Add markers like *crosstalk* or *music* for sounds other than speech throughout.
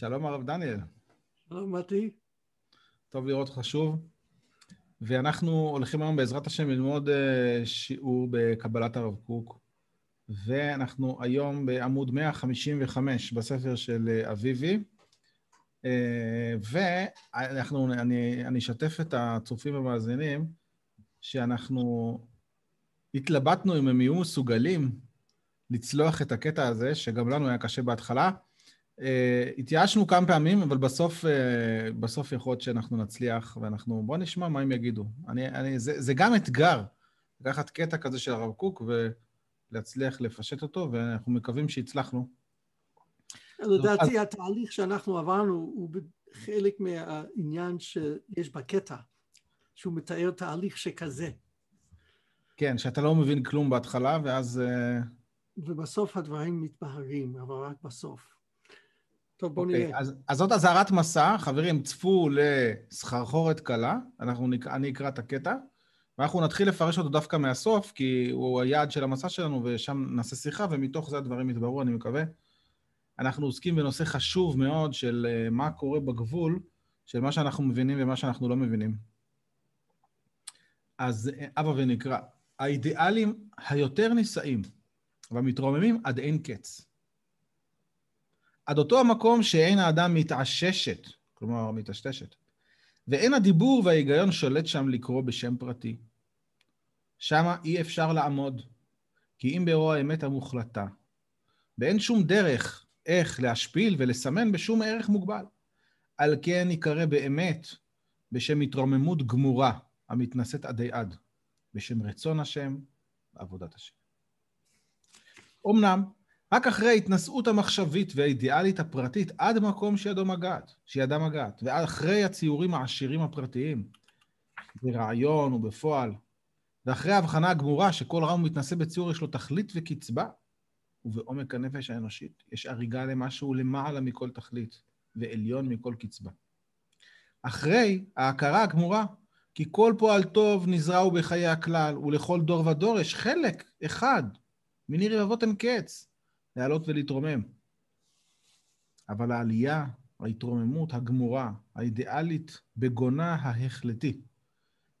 שלום הרב דניאל. שלום מתי. טוב לראות אותך שוב. ואנחנו הולכים היום בעזרת השם ללמוד uh, שיעור בקבלת הרב קוק, ואנחנו היום בעמוד 155 בספר של uh, אביבי, uh, ואנחנו, אני, אני אשתף את הצופים והמאזינים שאנחנו התלבטנו אם הם יהיו מסוגלים לצלוח את הקטע הזה, שגם לנו היה קשה בהתחלה. Uh, התייאשנו כמה פעמים, אבל בסוף, uh, בסוף יכול להיות שאנחנו נצליח, ואנחנו... בואו נשמע מה הם יגידו. אני, אני, זה, זה גם אתגר, לקחת קטע כזה של הרב קוק ולהצליח לפשט אותו, ואנחנו מקווים שהצלחנו. לדעתי, אז... התהליך שאנחנו עברנו הוא חלק מהעניין שיש בקטע, שהוא מתאר תהליך שכזה. כן, שאתה לא מבין כלום בהתחלה, ואז... Uh... ובסוף הדברים מתבהרים, אבל רק בסוף. טוב, בואו okay, אוקיי, נראה. אז, אז זאת אזהרת מסע, חברים, צפו לסחרחורת קלה, אנחנו. אני אקרא את הקטע, ואנחנו נתחיל לפרש אותו דווקא מהסוף, כי הוא היעד של המסע שלנו, ושם נעשה שיחה, ומתוך זה הדברים יתבררו, אני מקווה. אנחנו עוסקים בנושא חשוב מאוד של אה, מה קורה בגבול של מה שאנחנו מבינים ומה שאנחנו לא מבינים. אז אבא אה, ונקרא, האידיאלים היותר נישאים והמתרוממים עד אין קץ. עד אותו המקום שאין האדם מתעששת, כלומר מטשטשת, ואין הדיבור וההיגיון שולט שם לקרוא בשם פרטי. שמה אי אפשר לעמוד, כי אם ברוע האמת המוחלטה, ואין שום דרך איך להשפיל ולסמן בשום ערך מוגבל. על כן ייקרא באמת בשם התרוממות גמורה המתנשאת עדי עד, בשם רצון השם ועבודת השם. אמנם, רק אחרי ההתנשאות המחשבית והאידיאלית הפרטית עד מקום שידו מגעת, שידה מגעת, ואחרי הציורים העשירים הפרטיים, ברעיון ובפועל, ואחרי ההבחנה הגמורה שכל רם מתנשא בציור יש לו תכלית וקצבה, ובעומק הנפש האנושית יש הריגה למשהו למעלה מכל תכלית, ועליון מכל קצבה. אחרי ההכרה הגמורה, כי כל פועל טוב נזרעו בחיי הכלל, ולכל דור ודור יש חלק אחד, מני רבבות אין קץ, לעלות ולהתרומם. אבל העלייה, ההתרוממות הגמורה, האידיאלית, בגונה ההחלטי.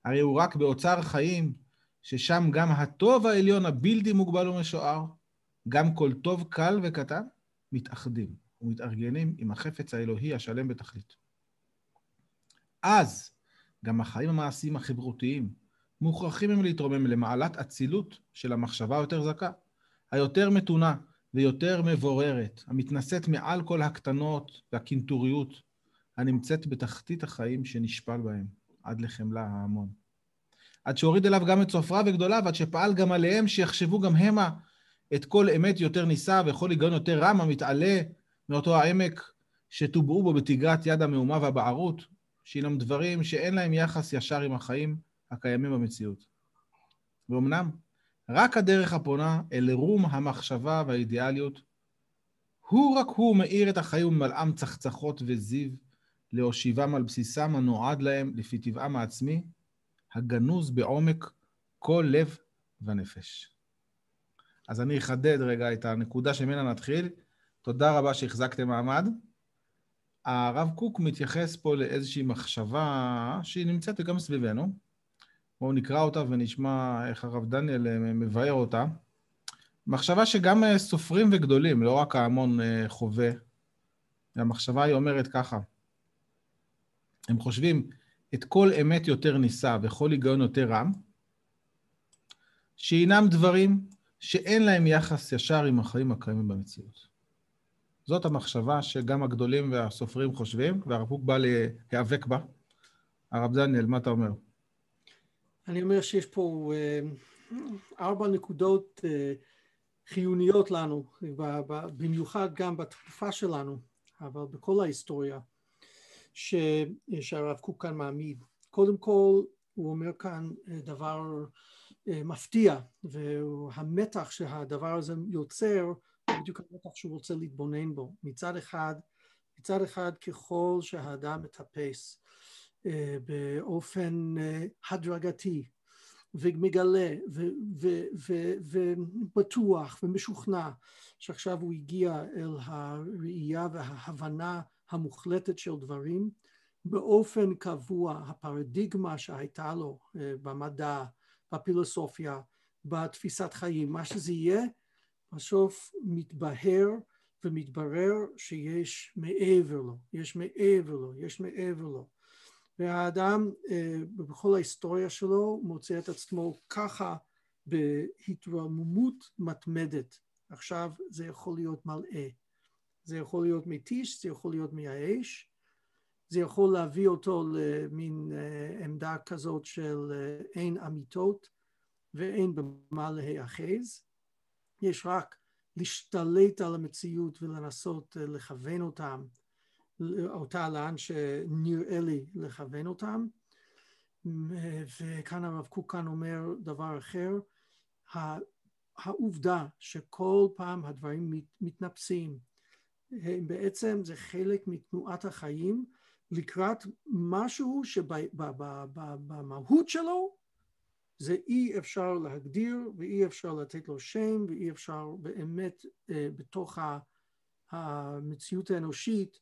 הרי הוא רק באוצר חיים, ששם גם הטוב העליון הבלתי מוגבל ומשוער, גם כל טוב קל וקטן, מתאחדים ומתארגנים עם החפץ האלוהי השלם בתכלית. אז גם החיים המעשיים החברותיים מוכרחים הם להתרומם למעלת אצילות של המחשבה היותר זכה, היותר מתונה, ויותר מבוררת, המתנשאת מעל כל הקטנות והקינטוריות הנמצאת בתחתית החיים שנשפל בהם, עד לחמלה ההמון. עד שהוריד אליו גם את סופרה וגדולה, ועד שפעל גם עליהם שיחשבו גם המה את כל אמת יותר נישא וכל היגיון יותר רם המתעלה מאותו העמק שטובעו בו בתגרת יד המהומה והבערות, שהינם דברים שאין להם יחס ישר עם החיים הקיימים במציאות. ואומנם, רק הדרך הפונה אל רום המחשבה והאידיאליות, הוא רק הוא מאיר את החיים ומלאם צחצחות וזיו, להושיבם על בסיסם הנועד להם לפי טבעם העצמי, הגנוז בעומק כל לב ונפש. אז אני אחדד רגע את הנקודה שממנה נתחיל. תודה רבה שהחזקתם מעמד. הרב קוק מתייחס פה לאיזושהי מחשבה שהיא נמצאת גם סביבנו. בואו נקרא אותה ונשמע איך הרב דניאל אה, מבאר אותה. מחשבה שגם אה, סופרים וגדולים, לא רק ההמון אה, חווה. המחשבה היא אומרת ככה, הם חושבים את כל אמת יותר נישא וכל היגיון יותר רם, שהינם דברים שאין להם יחס ישר עם החיים הקיימים במציאות. זאת המחשבה שגם הגדולים והסופרים חושבים, והרב קוק בא להיאבק בה. הרב דניאל, מה אתה אומר? אני אומר שיש פה uh, ארבע נקודות uh, חיוניות לנו, במיוחד גם בתקופה שלנו, אבל בכל ההיסטוריה, ש, שהרב קוק כאן מעמיד. קודם כל, הוא אומר כאן דבר uh, מפתיע, והמתח שהדבר הזה יוצר, בדיוק המתח שהוא רוצה להתבונן בו. מצד אחד, מצד אחד ככל שהאדם מטפס באופן הדרגתי ומגלה ובטוח ומשוכנע שעכשיו הוא הגיע אל הראייה וההבנה המוחלטת של דברים, באופן קבוע הפרדיגמה שהייתה לו אה, במדע, בפילוסופיה, בתפיסת חיים, מה שזה יהיה, בסוף מתבהר ומתברר שיש מעבר לו, יש מעבר לו, יש מעבר לו. והאדם אה, בכל ההיסטוריה שלו מוצא את עצמו ככה בהתרוממות מתמדת. עכשיו זה יכול להיות מלאה, זה יכול להיות מתיש, זה יכול להיות מייאש, זה יכול להביא אותו למין אה, עמדה כזאת של אה, אין אמיתות ואין במה להיאחז. יש רק להשתלט על המציאות ולנסות לכוון אותם אותה לאן שנראה לי לכוון אותם. וכאן הרב קוק כאן אומר דבר אחר, העובדה שכל פעם הדברים מתנפסים, בעצם זה חלק מתנועת החיים לקראת משהו שבמהות שלו זה אי אפשר להגדיר ואי אפשר לתת לו שם ואי אפשר באמת אה, בתוך המציאות האנושית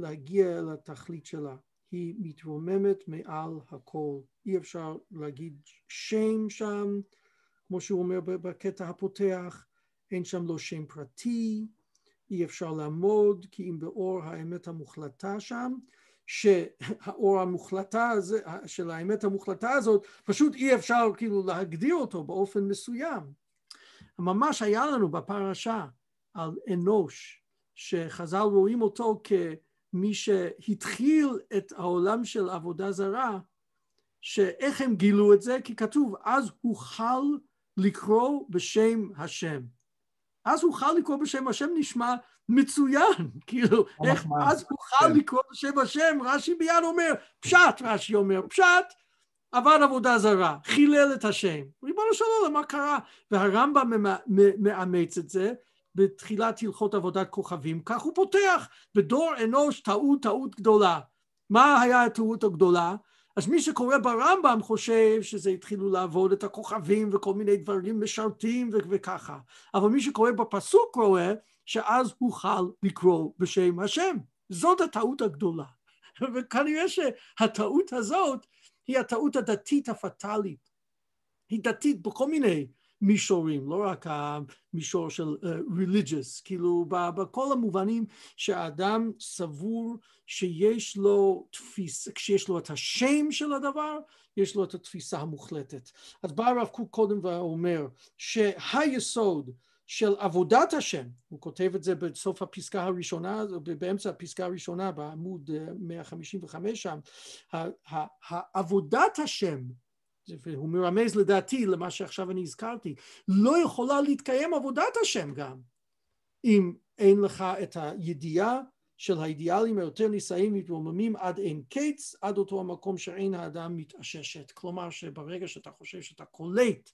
להגיע לתכלית שלה. היא מתרוממת מעל הכל. אי אפשר להגיד שם שם, כמו שהוא אומר בקטע הפותח, אין שם לא שם פרטי, אי אפשר לעמוד כי אם באור האמת המוחלטה שם, שהאור המוחלטה הזה, של האמת המוחלטה הזאת, פשוט אי אפשר כאילו להגדיר אותו באופן מסוים. ממש היה לנו בפרשה על אנוש, שחז"ל רואים אותו כ... מי שהתחיל את העולם של עבודה זרה, שאיך הם גילו את זה? כי כתוב, אז הוכל לקרוא בשם השם. אז הוכל לקרוא בשם השם נשמע מצוין, *laughs* כאילו, איך אז הוכל כן. לקרוא בשם השם, רש"י מיד אומר, פשט, רש"י אומר, פשט, עבד עבודה זרה, חילל את השם. ריבונו של עולם, מה קרה? והרמב"ם מאמץ את זה, בתחילת הלכות עבודת כוכבים, כך הוא פותח, בדור אנוש טעות טעות גדולה. מה היה הטעות הגדולה? אז מי שקורא ברמב"ם חושב שזה התחילו לעבוד את הכוכבים וכל מיני דברים משרתים וככה, אבל מי שקורא בפסוק רואה שאז הוכל לקרוא בשם השם. זאת הטעות הגדולה. *laughs* וכנראה שהטעות הזאת היא הטעות הדתית הפטאלית. היא דתית בכל מיני מישורים, לא רק המישור של uh, religious, כאילו בכל המובנים שהאדם סבור שיש לו תפיסה, כשיש לו את השם של הדבר, יש לו את התפיסה המוחלטת. אז בא הרב קוק קודם ואומר שהיסוד של עבודת השם, הוא כותב את זה בסוף הפסקה הראשונה, באמצע הפסקה הראשונה בעמוד 155 אה, שם, עבודת השם והוא מרמז לדעתי למה שעכשיו אני הזכרתי, לא יכולה להתקיים עבודת השם גם אם אין לך את הידיעה של האידיאלים היותר נישאים מתרוממים עד אין קץ, עד אותו המקום שאין האדם מתאששת. כלומר שברגע שאתה חושב שאתה קולט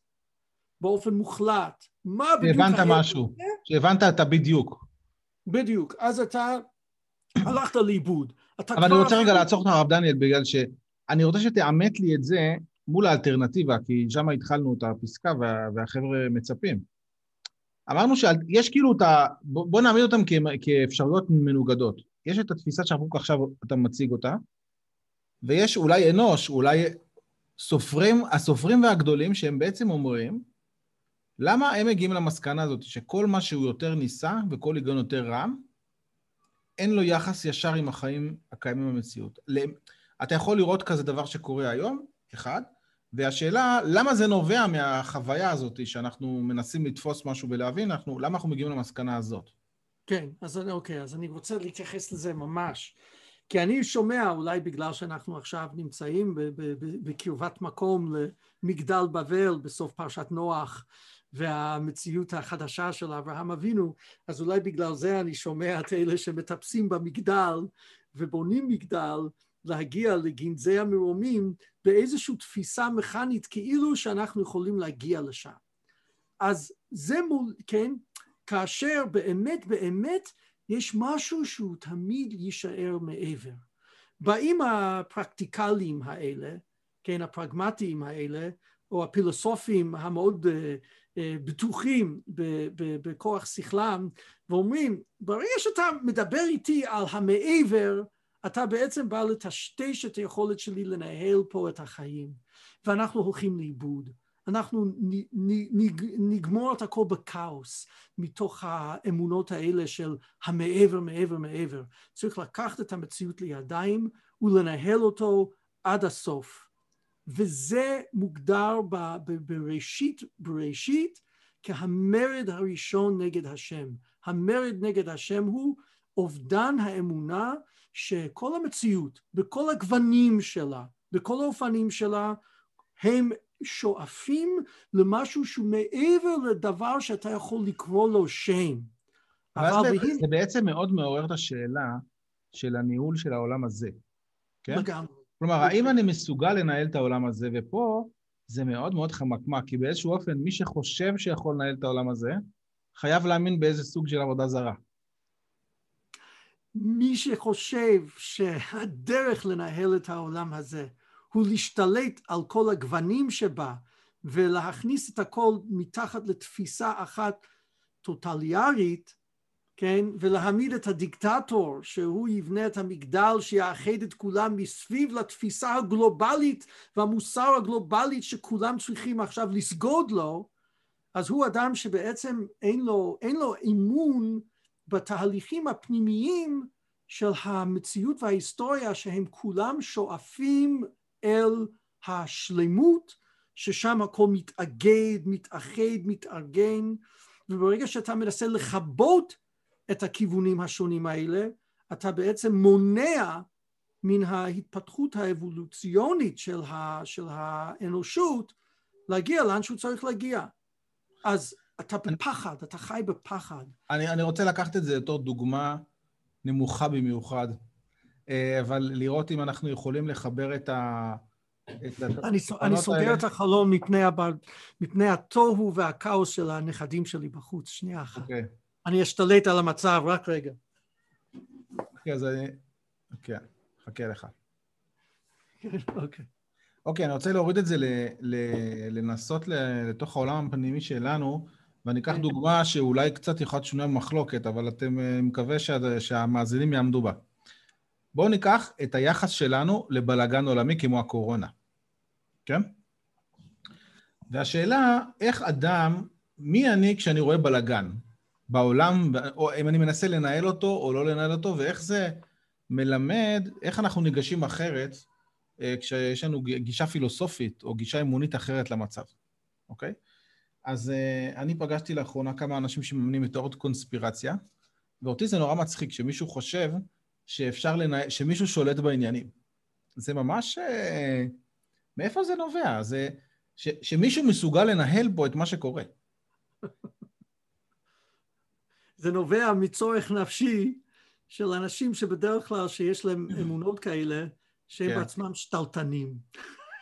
באופן מוחלט מה בדיוק... שהבנת משהו, שהבנת את הבדיוק. בדיוק, אז אתה הלכת לאיבוד. אבל אני רוצה רגע לעצור אותך הרב דניאל בגלל שאני רוצה שתאמת לי את זה מול האלטרנטיבה, כי שם התחלנו את הפסקה וה, והחבר'ה מצפים. אמרנו שיש כאילו את ה... בוא נעמיד אותם כ, כאפשרויות מנוגדות. יש את התפיסה שאנחנו עכשיו אתה מציג אותה, ויש אולי אנוש, אולי סופרים, הסופרים והגדולים שהם בעצם אומרים, למה הם מגיעים למסקנה הזאת שכל מה שהוא יותר נישא וכל היגיון יותר רם, אין לו יחס ישר עם החיים הקיימים במציאות. אתה יכול לראות כזה דבר שקורה היום, אחד, והשאלה, למה זה נובע מהחוויה הזאת שאנחנו מנסים לתפוס משהו ולהבין, אנחנו, למה אנחנו מגיעים למסקנה הזאת? כן, אז אוקיי, אז אני רוצה להתייחס לזה ממש. כי אני שומע, אולי בגלל שאנחנו עכשיו נמצאים בקרבת מקום למגדל בבל בסוף פרשת נוח, והמציאות החדשה של אברהם אבינו, אז אולי בגלל זה אני שומע את אלה שמטפסים במגדל ובונים מגדל, להגיע לגנזי המרומים באיזושהי תפיסה מכנית כאילו שאנחנו יכולים להגיע לשם. אז זה מול, כן, כאשר באמת באמת יש משהו שהוא תמיד יישאר מעבר. באים הפרקטיקליים האלה, כן, הפרגמטיים האלה, או הפילוסופים המאוד בטוחים בכוח שכלם, ואומרים, ברגע שאתה מדבר איתי על המעבר, אתה בעצם בא לטשטש את היכולת שלי לנהל פה את החיים, ואנחנו הולכים לאיבוד. אנחנו נגמור את הכל בכאוס מתוך האמונות האלה של המעבר, מעבר, מעבר. צריך לקחת את המציאות לידיים ולנהל אותו עד הסוף. וזה מוגדר בראשית, בראשית כהמרד הראשון נגד השם. המרד נגד השם הוא אובדן האמונה שכל המציאות, בכל הגוונים שלה, בכל האופנים שלה, הם שואפים למשהו שהוא מעבר לדבר שאתה יכול לקרוא לו שם. אבל זה, בהים... זה בעצם מאוד מעורר את השאלה של הניהול של העולם הזה, כן? לגמרי. כלומר, האם אני מסוגל לנהל את העולם הזה? ופה זה מאוד מאוד חמקמק, כי באיזשהו אופן מי שחושב שיכול לנהל את העולם הזה, חייב להאמין באיזה סוג של עבודה זרה. מי שחושב שהדרך לנהל את העולם הזה הוא להשתלט על כל הגוונים שבה ולהכניס את הכל מתחת לתפיסה אחת טוטליארית, כן, ולהעמיד את הדיקטטור שהוא יבנה את המגדל שיאחד את כולם מסביב לתפיסה הגלובלית והמוסר הגלובלית שכולם צריכים עכשיו לסגוד לו, אז הוא אדם שבעצם אין לו, אין לו אמון בתהליכים הפנימיים של המציאות וההיסטוריה שהם כולם שואפים אל השלמות, ששם הכל מתאגד, מתאחד, מתארגן, וברגע שאתה מנסה לכבות את הכיוונים השונים האלה, אתה בעצם מונע מן ההתפתחות האבולוציונית של, ה, של האנושות להגיע לאן שהוא צריך להגיע. אז אתה בפחד, אתה חי בפחד. אני, אני רוצה לקחת את זה לתור דוגמה נמוכה במיוחד. אה, אבל לראות אם אנחנו יכולים לחבר את ה... אני, אני סוגר את החלון מפני, הבר, מפני התוהו והכאוס של הנכדים שלי בחוץ, שנייה אחת. Okay. אוקיי. אני אשתלט על המצב, רק רגע. אוקיי, אז אני... אוקיי, חכה לך. אוקיי. אוקיי, אני רוצה להוריד את זה, ל, ל, לנסות לתוך העולם הפנימי שלנו, ואני אקח כן. דוגמה שאולי קצת יכולה להיות שונה במחלוקת, אבל אתם, אה, מקווה שה, שהמאזינים יעמדו בה. בואו ניקח את היחס שלנו לבלגן עולמי כמו הקורונה, כן? והשאלה, איך אדם, מי אני כשאני רואה בלגן בעולם, או אם אני מנסה לנהל אותו או לא לנהל אותו, ואיך זה מלמד, איך אנחנו ניגשים אחרת אה, כשיש לנו גישה פילוסופית או גישה אמונית אחרת למצב, אוקיי? אז אה, אני פגשתי לאחרונה כמה אנשים שמאמנים בתיאוריות קונספירציה, ואותי זה נורא מצחיק, שמישהו חושב שאפשר לנהל, שמישהו שולט בעניינים. זה ממש... אה, מאיפה זה נובע? זה... ש, שמישהו מסוגל לנהל פה את מה שקורה. *laughs* זה נובע מצורך נפשי של אנשים שבדרך כלל שיש להם אמונות כאלה, שהם כן. בעצמם שתלטנים.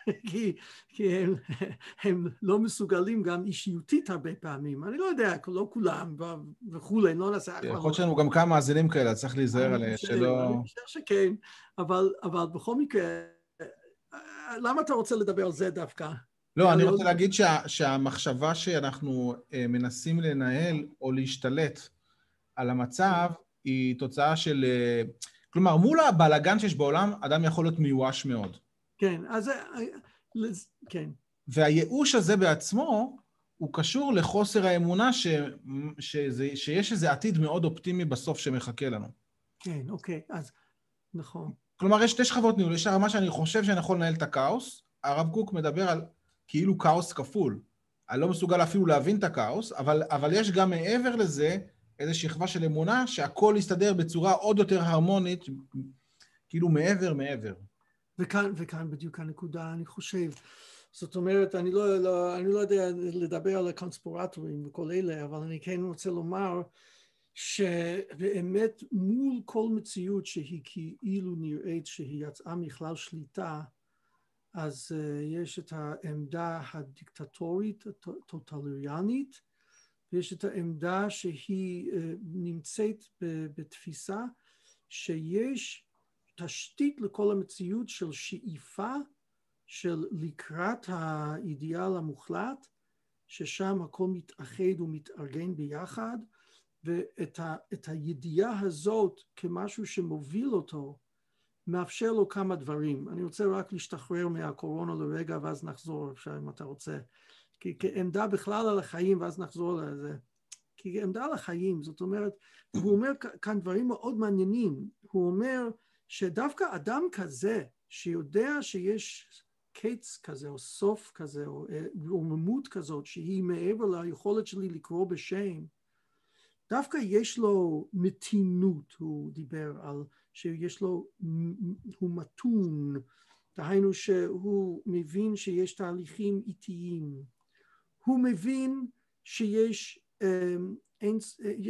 *laughs* כי, כי הם, *laughs* הם לא מסוגלים גם אישיותית הרבה פעמים. אני לא יודע, לא כולם וכולי, לא נעשה... יכול להיות לנו גם כמה מאזינים כאלה, צריך להיזהר עליהם, שלא... אני חושב שכן, אבל, אבל בכל מקרה, למה אתה רוצה לדבר על זה דווקא? לא, אני רוצה להגיד שה, שהמחשבה שאנחנו אה, מנסים לנהל או להשתלט על המצב היא תוצאה של... אה, כלומר, מול הבלאגן שיש בעולם, אדם יכול להיות מיואש מאוד. כן, אז כן. והייאוש הזה בעצמו, הוא קשור לחוסר האמונה ש, שזה, שיש איזה עתיד מאוד אופטימי בסוף שמחכה לנו. כן, אוקיי, אז נכון. כלומר, יש שתי שכבות ניהול, יש הרמה שאני חושב שאני יכול לנהל את הכאוס, הרב קוק מדבר על כאילו כאוס כפול. אני לא מסוגל אפילו להבין את הכאוס, אבל, אבל יש גם מעבר לזה איזו שכבה של אמונה שהכל יסתדר בצורה עוד יותר הרמונית, כאילו מעבר מעבר. וכאן, וכאן בדיוק הנקודה, אני חושב. זאת אומרת, אני לא, לא, אני לא יודע לדבר על הקונספורטורים וכל אלה, אבל אני כן רוצה לומר שבאמת מול כל מציאות שהיא כאילו נראית שהיא יצאה מכלל שליטה, אז uh, יש את העמדה הדיקטטורית, הטוטליאנית, ויש את העמדה שהיא uh, נמצאת בתפיסה שיש תשתית לכל המציאות של שאיפה של לקראת האידיאל המוחלט, ששם הכל מתאחד ומתארגן ביחד, ואת ה, הידיעה הזאת כמשהו שמוביל אותו, מאפשר לו כמה דברים. אני רוצה רק להשתחרר מהקורונה לרגע ואז נחזור עכשיו אם אתה רוצה. כי כעמדה בכלל על החיים ואז נחזור לזה. כי עמדה על החיים, זאת אומרת, הוא אומר כאן דברים מאוד מעניינים. הוא אומר שדווקא אדם כזה, שיודע שיש קץ כזה, או סוף כזה, או רוממות כזאת, שהיא מעבר ליכולת שלי לקרוא בשם, דווקא יש לו מתינות, הוא דיבר על שיש לו, הוא מתון, דהיינו שהוא מבין שיש תהליכים איטיים, הוא מבין שיש, אמ,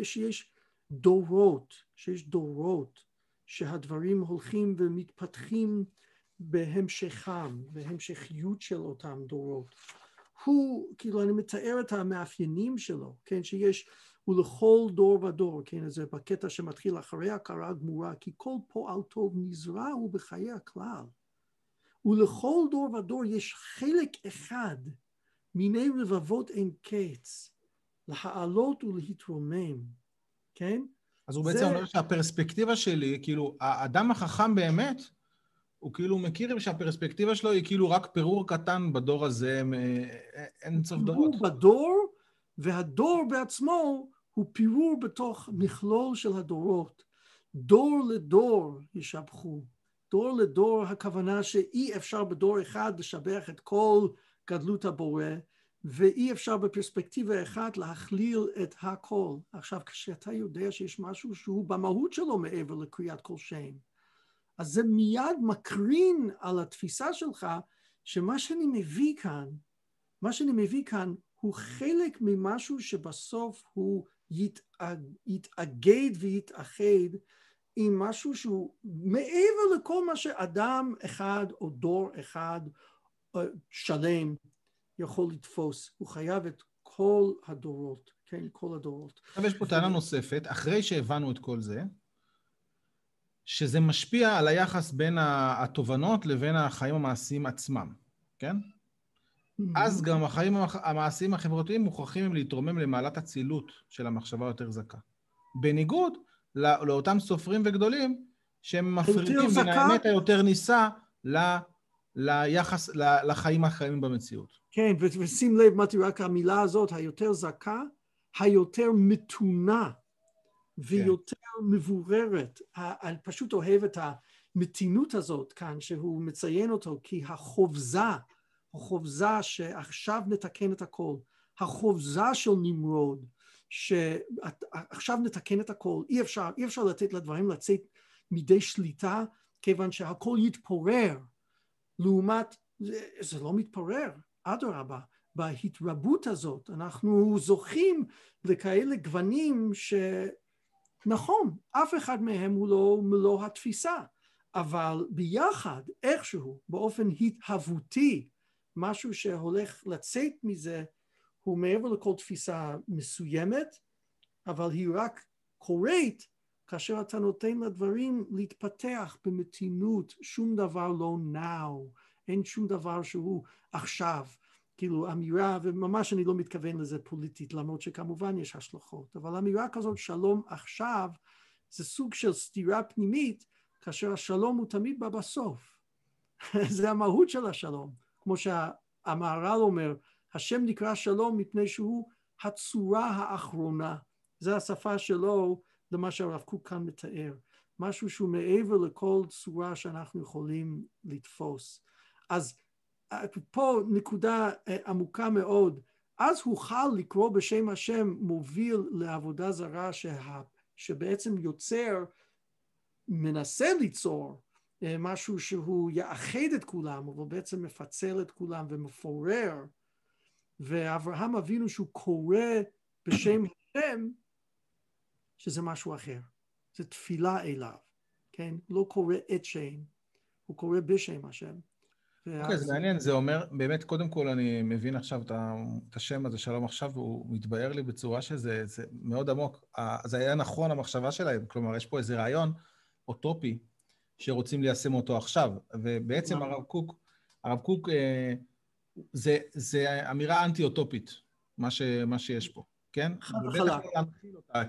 שיש דורות, שיש דורות שהדברים הולכים ומתפתחים בהמשכם, בהמשכיות של אותם דורות. הוא, כאילו אני מתאר את המאפיינים שלו, כן, שיש ולכל דור ודור, כן, זה בקטע שמתחיל אחרי הכרה גמורה, כי כל פועל טוב נזרע הוא בחיי הכלל. ולכל דור ודור יש חלק אחד מיני רבבות אין קץ, להעלות ולהתרומם, כן? אז הוא בעצם זה... אומר שהפרספקטיבה שלי, כאילו, האדם החכם באמת, הוא כאילו מכיר שהפרספקטיבה שלו היא כאילו רק פירור קטן בדור הזה, אין סוף דורות. הוא בדור, והדור בעצמו הוא פירור בתוך מכלול של הדורות. דור לדור ישבחו. דור לדור הכוונה שאי אפשר בדור אחד לשבח את כל גדלות הבורא, ואי אפשר בפרספקטיבה אחת להכליל את הכל. עכשיו, כשאתה יודע שיש משהו שהוא במהות שלו מעבר לקריאת כל שם, אז זה מיד מקרין על התפיסה שלך שמה שאני מביא כאן, מה שאני מביא כאן הוא חלק ממשהו שבסוף הוא יתאגד ויתאחד עם משהו שהוא מעבר לכל מה שאדם אחד או דור אחד אה, שלם יכול לתפוס. הוא חייב את כל הדורות, כן, כל הדורות. עכשיו יש פה טענה נוספת, אחרי שהבנו את כל זה, שזה משפיע על היחס בין התובנות לבין החיים המעשיים עצמם, כן? Mm-hmm. אז גם החיים המעשיים החברתיים מוכרחים הם להתרומם למעלת אצילות של המחשבה היותר זכה. בניגוד לא, לאותם סופרים וגדולים שהם מפרידים בין האמת היותר נישא ל, ליחס, ל, לחיים החיים במציאות. כן, ושים לב, מתי, רק המילה הזאת, היותר זכה, היותר מתונה ויותר כן. מבוררת. אני פשוט אוהב את המתינות הזאת כאן, שהוא מציין אותו, כי החובזה, החובזה שעכשיו נתקן את הכל, החובזה של נמרוד, שעכשיו נתקן את הכל, אי אפשר, אי אפשר לתת לדברים לצאת מידי שליטה, כיוון שהכל יתפורר, לעומת, זה, זה לא מתפורר, אדרבה, בהתרבות הזאת אנחנו זוכים לכאלה גוונים שנכון, אף אחד מהם הוא לא מלוא התפיסה, אבל ביחד, איכשהו, באופן התהוותי, משהו שהולך לצאת מזה הוא מעבר לכל תפיסה מסוימת, אבל היא רק קורית כאשר אתה נותן לדברים להתפתח במתינות, שום דבר לא now, אין שום דבר שהוא עכשיו, כאילו אמירה, וממש אני לא מתכוון לזה פוליטית, למרות שכמובן יש השלכות, אבל אמירה כזאת שלום עכשיו זה סוג של סתירה פנימית, כאשר השלום הוא תמיד בא בסוף. *laughs* זה המהות של השלום. כמו שהמהר"ל אומר, השם נקרא שלום מפני שהוא הצורה האחרונה. זה השפה שלו למה שהרב קוק כאן מתאר. משהו שהוא מעבר לכל צורה שאנחנו יכולים לתפוס. אז אה, פה נקודה אה, עמוקה מאוד. אז הוכל לקרוא בשם השם מוביל לעבודה זרה שה, שבעצם יוצר, מנסה ליצור אה, משהו שהוא יאחד את כולם, אבל בעצם מפצל את כולם ומפורר. ואברהם אבינו שהוא קורא בשם *coughs* השם, שזה משהו אחר. זה תפילה אליו, כן? לא קורא את שם, הוא קורא בשם השם. אוקיי, זה מעניין, זה אומר, באמת, קודם כל אני מבין עכשיו את השם הזה, שלום עכשיו, והוא מתבהר לי בצורה שזה מאוד עמוק. זה היה נכון המחשבה שלהם, כלומר, יש פה איזה רעיון אוטופי שרוצים ליישם אותו עכשיו, ובעצם הרב קוק הרב קוק, אה, זה, זה אמירה אנטי-אוטופית, מה, ש, מה שיש פה, כן? חד וחלק.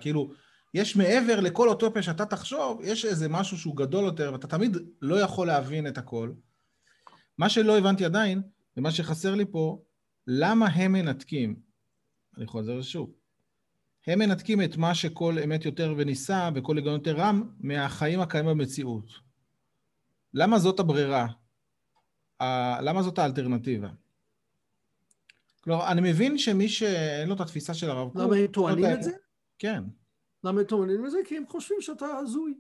כאילו, יש מעבר לכל אוטופיה שאתה תחשוב, יש איזה משהו שהוא גדול יותר, ואתה תמיד לא יכול להבין את הכל. מה שלא הבנתי עדיין, ומה שחסר לי פה, למה הם מנתקים? אני חוזר שוב. הם מנתקים את מה שכל אמת יותר ונישא וכל היגיון יותר רם מהחיים הקיימים במציאות. למה זאת הברירה? למה זאת האלטרנטיבה? כלומר, אני מבין שמי שאין לו את התפיסה של הרב קוק... למה הם טוענים את זה? כן. למה הם טוענים את זה? כי הם חושבים שאתה הזוי.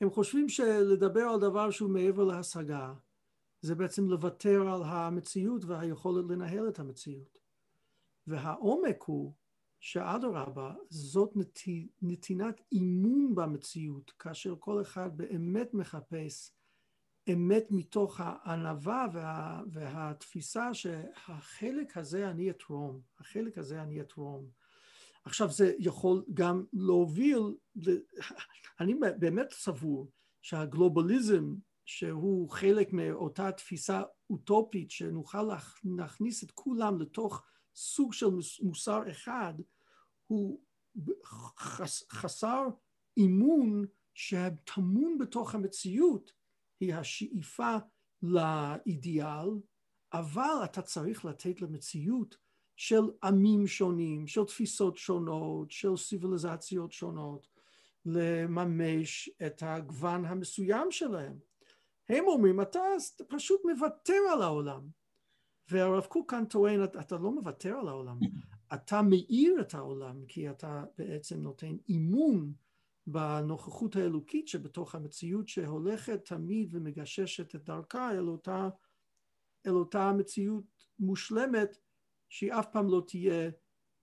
הם חושבים שלדבר על דבר שהוא מעבר להשגה, זה בעצם לוותר על המציאות והיכולת לנהל את המציאות. והעומק הוא שאדרבה, זאת נתינת אימון במציאות, כאשר כל אחד באמת מחפש אמת מתוך הענווה וה, והתפיסה שהחלק הזה אני אתרום, החלק הזה אני אתרום. עכשיו זה יכול גם להוביל, *laughs* אני באמת סבור שהגלובליזם שהוא חלק מאותה תפיסה אוטופית שנוכל להכניס את כולם לתוך סוג של מוסר אחד הוא חסר אימון שטמון בתוך המציאות היא השאיפה לאידיאל, אבל אתה צריך לתת למציאות של עמים שונים, של תפיסות שונות, של סיביליזציות שונות, לממש את הגוון המסוים שלהם. הם אומרים, אתה פשוט מוותר על העולם. והרב קוק כאן טוען, אתה לא מוותר על העולם, אתה מאיר את העולם, כי אתה בעצם נותן אימון בנוכחות האלוקית שבתוך המציאות שהולכת תמיד ומגששת את דרכה אל אותה, אל אותה מציאות מושלמת שהיא אף פעם לא תהיה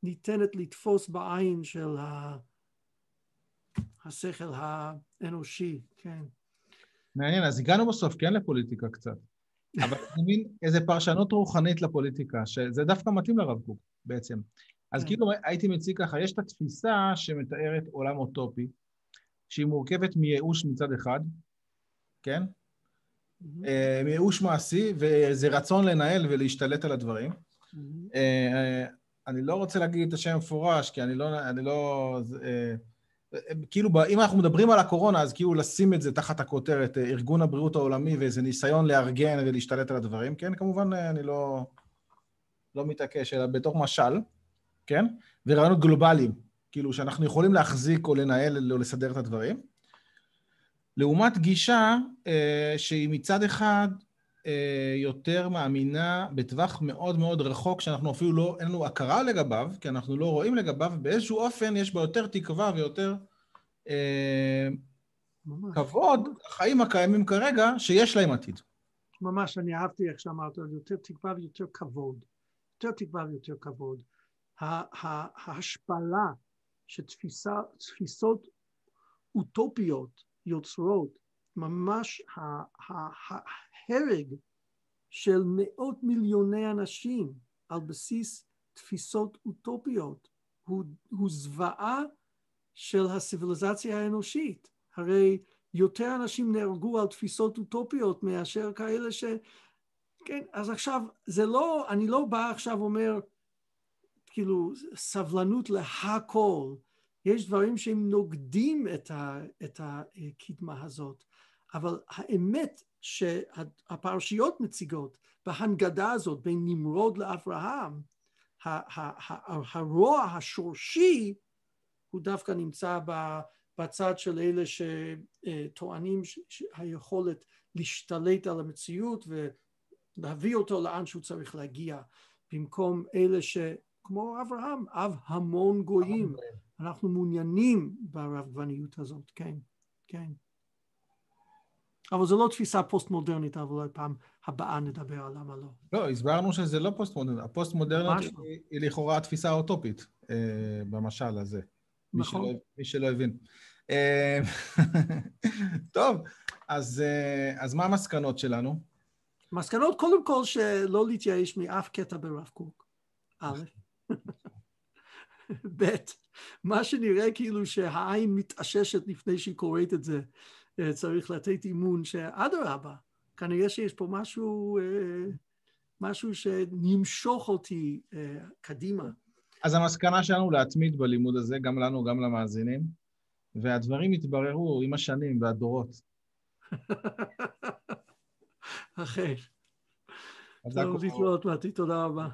ניתנת לתפוס בעין של השכל האנושי, כן. מעניין, אז הגענו בסוף כן לפוליטיקה קצת. *laughs* אבל זה מין איזה פרשנות רוחנית לפוליטיקה, שזה דווקא מתאים לרב קוק בעצם. אז כן. כאילו הייתי מציג ככה, יש את התפיסה שמתארת עולם אוטופי, שהיא מורכבת מייאוש מצד אחד, כן? אה, מייאוש מעשי, וזה רצון לנהל ולהשתלט על הדברים. אה, אני לא רוצה להגיד את השם המפורש, כי אני לא... אני לא אה, כאילו, אם אנחנו מדברים על הקורונה, אז כאילו לשים את זה תחת הכותרת ארגון הבריאות העולמי ואיזה ניסיון לארגן ולהשתלט על הדברים, כן? כמובן, אני לא, לא מתעקש, אלא בתור משל, כן? ורעיונות גלובליים. כאילו שאנחנו יכולים להחזיק או לנהל או לסדר את הדברים. לעומת גישה אה, שהיא מצד אחד אה, יותר מאמינה בטווח מאוד מאוד רחוק, שאנחנו אפילו לא, אין לנו הכרה לגביו, כי אנחנו לא רואים לגביו, באיזשהו אופן יש בה יותר תקווה ויותר אה, כבוד, החיים הקיימים כרגע, שיש להם עתיד. ממש, אני אהבתי איך שאמרת, יותר תקווה ויותר כבוד. יותר תקווה ויותר כבוד. ההשפלה שתפיסות אוטופיות יוצרות ממש ההרג של מאות מיליוני אנשים על בסיס תפיסות אוטופיות הוא, הוא זוועה של הסיביליזציה האנושית. הרי יותר אנשים נהרגו על תפיסות אוטופיות מאשר כאלה ש... כן, אז עכשיו, זה לא, אני לא בא עכשיו ואומר, כאילו סבלנות להכל. יש דברים שהם נוגדים את, ה, את הקדמה הזאת, אבל האמת שהפרשיות מציגות בהנגדה הזאת בין נמרוד לאברהם, הרוע השורשי הוא דווקא נמצא בצד של אלה שטוענים היכולת להשתלט על המציאות ולהביא אותו לאן שהוא צריך להגיע, במקום אלה ש... כמו אברהם, אב המון גויים. אנחנו מעוניינים ברבגוניות הזאת, כן, כן. אבל זו לא תפיסה פוסט-מודרנית, אבל אולי פעם הבאה נדבר על למה לא. לא, הסברנו שזה לא פוסט-מודרנית. הפוסט-מודרנית לא. היא, היא לכאורה התפיסה האוטופית אה, במשל הזה. נכון. מי שלא, מי שלא הבין. אה, *laughs* טוב, אז, אה, אז מה המסקנות שלנו? מסקנות, קודם כל, שלא להתייאש מאף קטע ברב קוק. א', *laughs* ב', מה שנראה כאילו שהעין מתאששת לפני שהיא קוראת את זה, צריך לתת אימון שאדרבה, כנראה שיש פה משהו, משהו שנמשוך אותי קדימה. אז המסקנה שלנו להתמיד בלימוד הזה, גם לנו, גם למאזינים, והדברים יתבררו עם השנים והדורות. *laughs* אכן. טוב להתראות, מתי, תודה רבה.